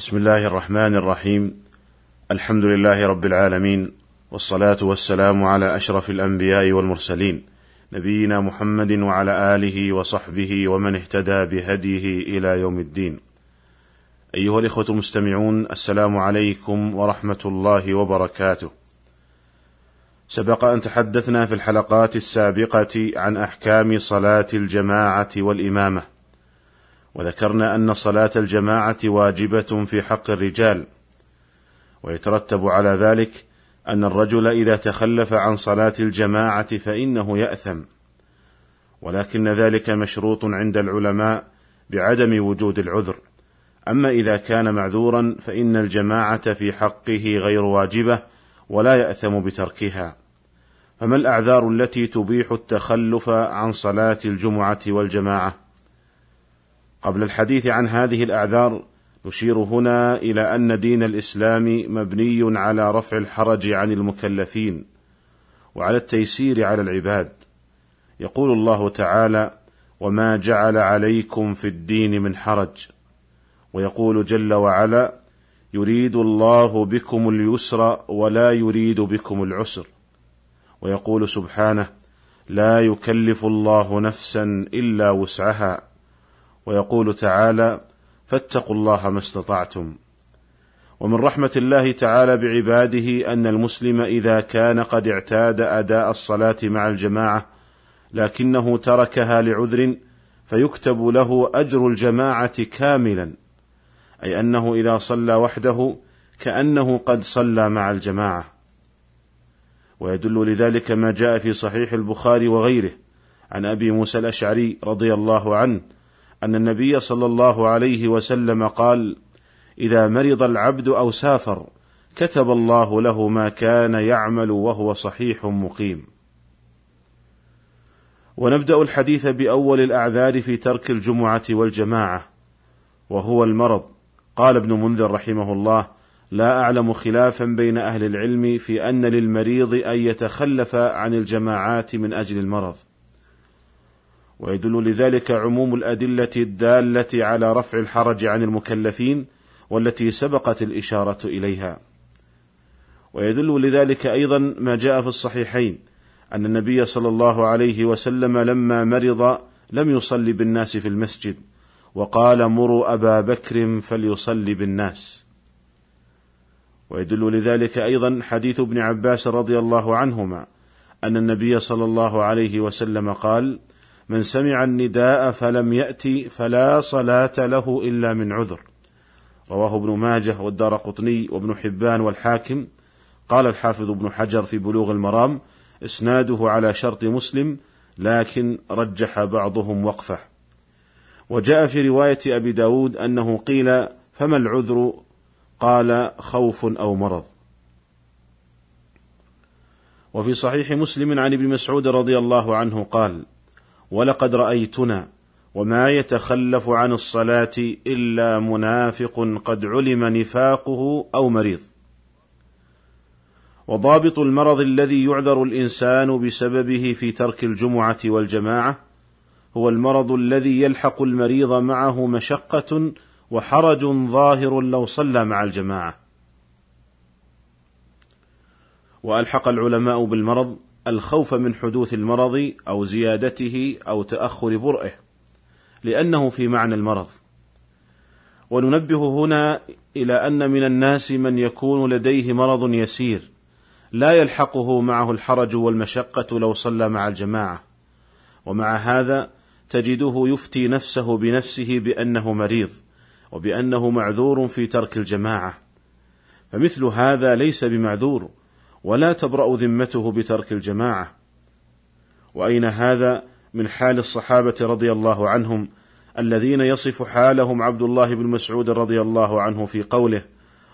بسم الله الرحمن الرحيم. الحمد لله رب العالمين والصلاة والسلام على أشرف الأنبياء والمرسلين نبينا محمد وعلى آله وصحبه ومن اهتدى بهديه إلى يوم الدين. أيها الإخوة المستمعون السلام عليكم ورحمة الله وبركاته. سبق أن تحدثنا في الحلقات السابقة عن أحكام صلاة الجماعة والإمامة. وذكرنا أن صلاة الجماعة واجبة في حق الرجال. ويترتب على ذلك أن الرجل إذا تخلف عن صلاة الجماعة فإنه يأثم. ولكن ذلك مشروط عند العلماء بعدم وجود العذر. أما إذا كان معذورا فإن الجماعة في حقه غير واجبة ولا يأثم بتركها. فما الأعذار التي تبيح التخلف عن صلاة الجمعة والجماعة؟ قبل الحديث عن هذه الأعذار نشير هنا إلى أن دين الإسلام مبني على رفع الحرج عن المكلفين وعلى التيسير على العباد. يقول الله تعالى وما جعل عليكم في الدين من حرج ويقول جل وعلا يريد الله بكم اليسر ولا يريد بكم العسر ويقول سبحانه لا يكلف الله نفسا إلا وسعها ويقول تعالى فاتقوا الله ما استطعتم. ومن رحمة الله تعالى بعباده أن المسلم إذا كان قد اعتاد أداء الصلاة مع الجماعة لكنه تركها لعذر فيكتب له أجر الجماعة كاملا. أي أنه إذا صلى وحده كأنه قد صلى مع الجماعة. ويدل لذلك ما جاء في صحيح البخاري وغيره عن أبي موسى الأشعري رضي الله عنه أن النبي صلى الله عليه وسلم قال إذا مرض العبد أو سافر كتب الله له ما كان يعمل وهو صحيح مقيم. ونبدأ الحديث بأول الأعذار في ترك الجمعة والجماعة وهو المرض. قال ابن منذر رحمه الله لا أعلم خلافا بين أهل العلم في أن للمريض أن يتخلف عن الجماعات من أجل المرض. ويدل لذلك عموم الأدلة الدالة على رفع الحرج عن المكلفين والتي سبقت الإشارة إليها. ويدل لذلك أيضا ما جاء في الصحيحين أن النبي صلى الله عليه وسلم لما مرض لم يصلي بالناس في المسجد وقال مروا أبا بكر فليصلي بالناس. ويدل لذلك أيضا حديث ابن عباس رضي الله عنهما أن النبي صلى الله عليه وسلم قال من سمع النداء فلم يأتي فلا صلاة له إلا من عذر. رواه ابن ماجه والدار قطني وابن حبان والحاكم. قال الحافظ ابن حجر في بلوغ المرام إسناده على شرط مسلم لكن رجح بعضهم وقفه. وجاء في رواية أبي داود أنه قيل فما العذر؟ قال خوف أو مرض. وفي صحيح مسلم عن ابن مسعود رضي الله عنه قال ولقد رأيتنا وما يتخلف عن الصلاة إلا منافق قد علم نفاقه أو مريض. وضابط المرض الذي يعذر الإنسان بسببه في ترك الجمعة والجماعة هو المرض الذي يلحق المريض معه مشقة وحرج ظاهر لو صلى مع الجماعة. وألحق العلماء بالمرض الخوف من حدوث المرض أو زيادته أو تأخر برئه لأنه في معنى المرض. وننبه هنا إلى أن من الناس من يكون لديه مرض يسير لا يلحقه معه الحرج والمشقة لو صلى مع الجماعة. ومع هذا تجده يفتي نفسه بنفسه بأنه مريض وبأنه معذور في ترك الجماعة. فمثل هذا ليس بمعذور ولا تبرأ ذمته بترك الجماعة. وأين هذا من حال الصحابة رضي الله عنهم الذين يصف حالهم عبد الله بن مسعود رضي الله عنه في قوله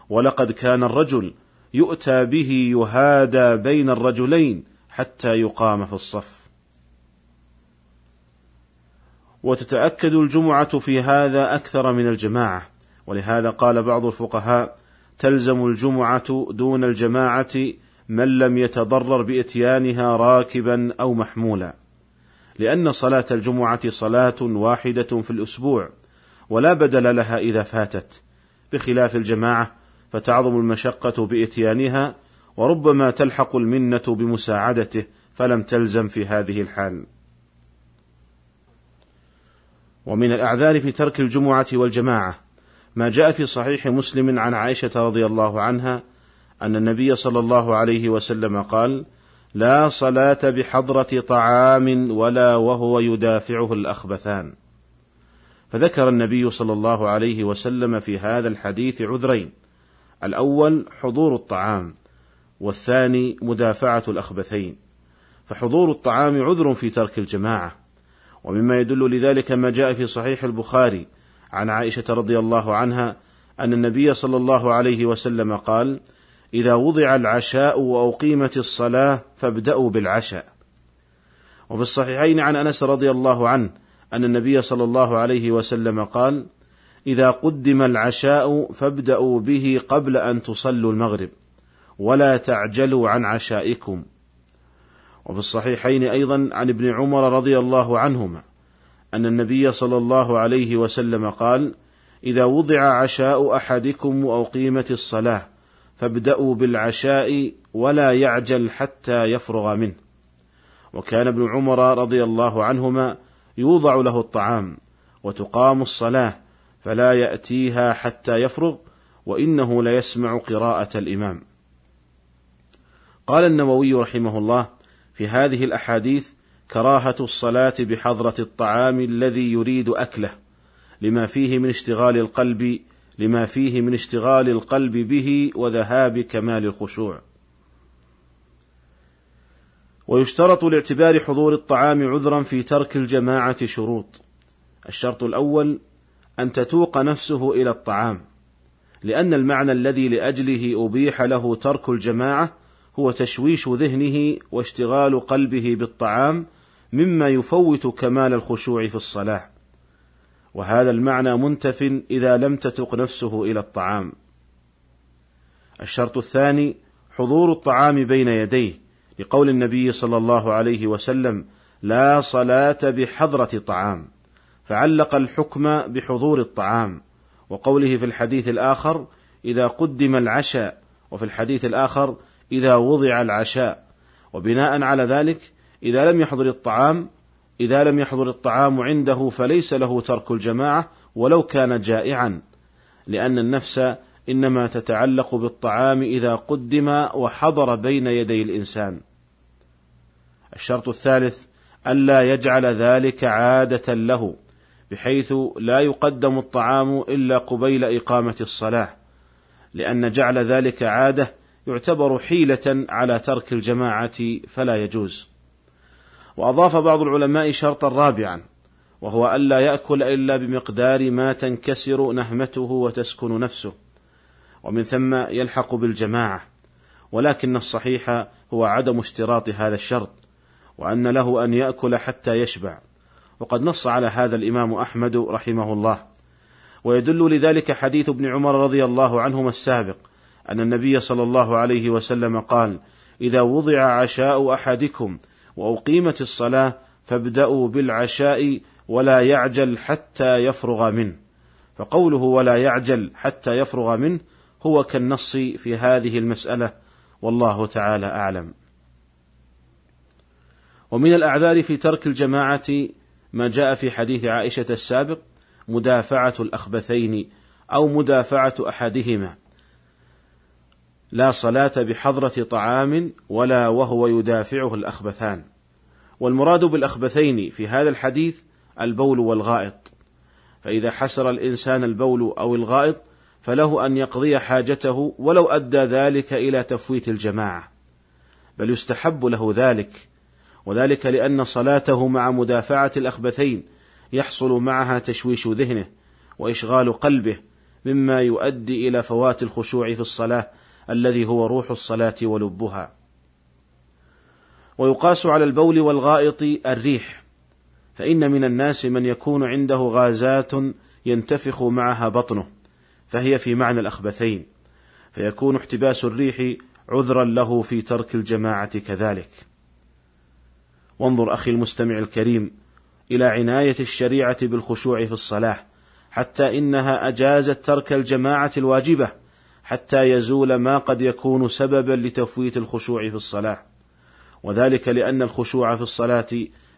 ولقد كان الرجل يؤتى به يهادى بين الرجلين حتى يقام في الصف وتتأكد الجمعة في هذا أكثر من الجماعة. ولهذا قال بعض الفقهاء تلزم الجمعة دون الجماعة من لم يتضرر بإتيانها راكبا أو محمولا لأن صلاة الجمعة صلاة واحدة في الأسبوع ولا بدل لها إذا فاتت بخلاف الجماعة فتعظم المشقة بإتيانها وربما تلحق المنة بمساعدته فلم تلزم في هذه الحال. ومن الأعذار في ترك الجمعة والجماعة ما جاء في صحيح مسلم عن عائشة رضي الله عنها أن النبي صلى الله عليه وسلم قال: لا صلاة بحضرة طعام ولا وهو يدافعه الأخبثان. فذكر النبي صلى الله عليه وسلم في هذا الحديث عذرين الأول حضور الطعام والثاني مدافعة الأخبثين فحضور الطعام عذر في ترك الجماعة ومما يدل لذلك ما جاء في صحيح البخاري عن عائشة رضي الله عنها أن النبي صلى الله عليه وسلم قال: إذا وضع العشاء وأقيمت الصلاة فابدأوا بالعشاء. وفي الصحيحين عن أنس رضي الله عنه أن النبي صلى الله عليه وسلم قال: إذا قدم العشاء فابدأوا به قبل أن تصلوا المغرب، ولا تعجلوا عن عشائكم. وفي الصحيحين أيضا عن ابن عمر رضي الله عنهما أن النبي صلى الله عليه وسلم قال: إذا وضع عشاء أحدكم وأقيمت الصلاة فابدأوا بالعشاء ولا يعجل حتى يفرغ منه. وكان ابن عمر رضي الله عنهما يوضع له الطعام وتقام الصلاة فلا يأتيها حتى يفرغ وإنه ليسمع قراءة الإمام. قال النووي رحمه الله في هذه الأحاديث كراهة الصلاة بحضرة الطعام الذي يريد أكله لما فيه من اشتغال القلب لما فيه من اشتغال القلب به وذهاب كمال الخشوع. ويشترط لاعتبار حضور الطعام عذرا في ترك الجماعة شروط. الشرط الأول أن تتوق نفسه إلى الطعام، لأن المعنى الذي لأجله أبيح له ترك الجماعة هو تشويش ذهنه واشتغال قلبه بالطعام مما يفوت كمال الخشوع في الصلاة. وهذا المعنى منتف إذا لم تتق نفسه إلى الطعام. الشرط الثاني حضور الطعام بين يديه لقول النبي صلى الله عليه وسلم: لا صلاة بحضرة طعام، فعلق الحكم بحضور الطعام، وقوله في الحديث الآخر: إذا قدم العشاء، وفي الحديث الآخر: إذا وضع العشاء، وبناء على ذلك إذا لم يحضر الطعام إذا لم يحضر الطعام عنده فليس له ترك الجماعة ولو كان جائعا لأن النفس إنما تتعلق بالطعام إذا قدم وحضر بين يدي الإنسان. الشرط الثالث ألا يجعل ذلك عادة له بحيث لا يقدم الطعام إلا قبيل إقامة الصلاة، لأن جعل ذلك عادة يعتبر حيلة على ترك الجماعة فلا يجوز. وأضاف بعض العلماء شرطا رابعا وهو ألا يأكل إلا بمقدار ما تنكسر نهمته وتسكن نفسه ومن ثم يلحق بالجماعة ولكن الصحيح هو عدم اشتراط هذا الشرط وأن له أن يأكل حتى يشبع. وقد نص على هذا الإمام أحمد رحمه الله. ويدل لذلك حديث ابن عمر رضي الله عنهما السابق أن النبي صلى الله عليه وسلم قال إذا وضع عشاء أحدكم وأقيمت الصلاة فابدأوا بالعشاء ولا يعجل حتى يفرغ منه. فقوله ولا يعجل حتى يفرغ منه هو كالنص في هذه المسألة والله تعالى أعلم. ومن الأعذار في ترك الجماعة ما جاء في حديث عائشة السابق مدافعة الأخبثين أو مدافعة أحدهما. لا صلاة بحضرة طعام ولا وهو يدافعه الأخبثان. والمراد بالأخبثين في هذا الحديث البول والغائط. فإذا حسر الإنسان البول أو الغائط فله أن يقضي حاجته ولو أدى ذلك إلى تفويت الجماعة. بل يستحب له ذلك وذلك لأن صلاته مع مدافعة الأخبثين يحصل معها تشويش ذهنه وإشغال قلبه مما يؤدي إلى فوات الخشوع في الصلاة الذي هو روح الصلاة ولبها. ويقاس على البول والغائط الريح، فإن من الناس من يكون عنده غازات ينتفخ معها بطنه، فهي في معنى الأخبثين، فيكون احتباس الريح عذرا له في ترك الجماعة كذلك. وانظر أخي المستمع الكريم إلى عناية الشريعة بالخشوع في الصلاة، حتى إنها أجازت ترك الجماعة الواجبة حتى يزول ما قد يكون سببا لتفويت الخشوع في الصلاة. وذلك لأن الخشوع في الصلاة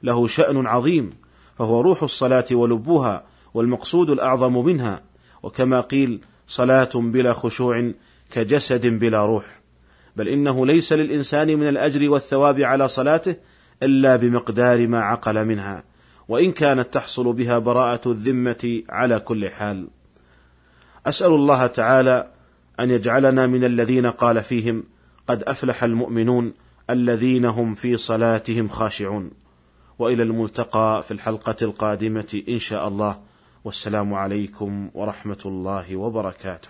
له شأن عظيم فهو روح الصلاة ولبها والمقصود الأعظم منها. وكما قيل صلاة بلا خشوع كجسد بلا روح. بل إنه ليس للإنسان من الأجر والثواب على صلاته إلا بمقدار ما عقل منها. وإن كانت تحصل بها براءة الذمة على كل حال. أسأل الله تعالى أن يجعلنا من الذين قال فيهم قد أفلح المؤمنون الذين هم في صلاتهم خاشعون. وإلى الملتقى في الحلقة القادمة إن شاء الله. والسلام عليكم ورحمة الله وبركاته.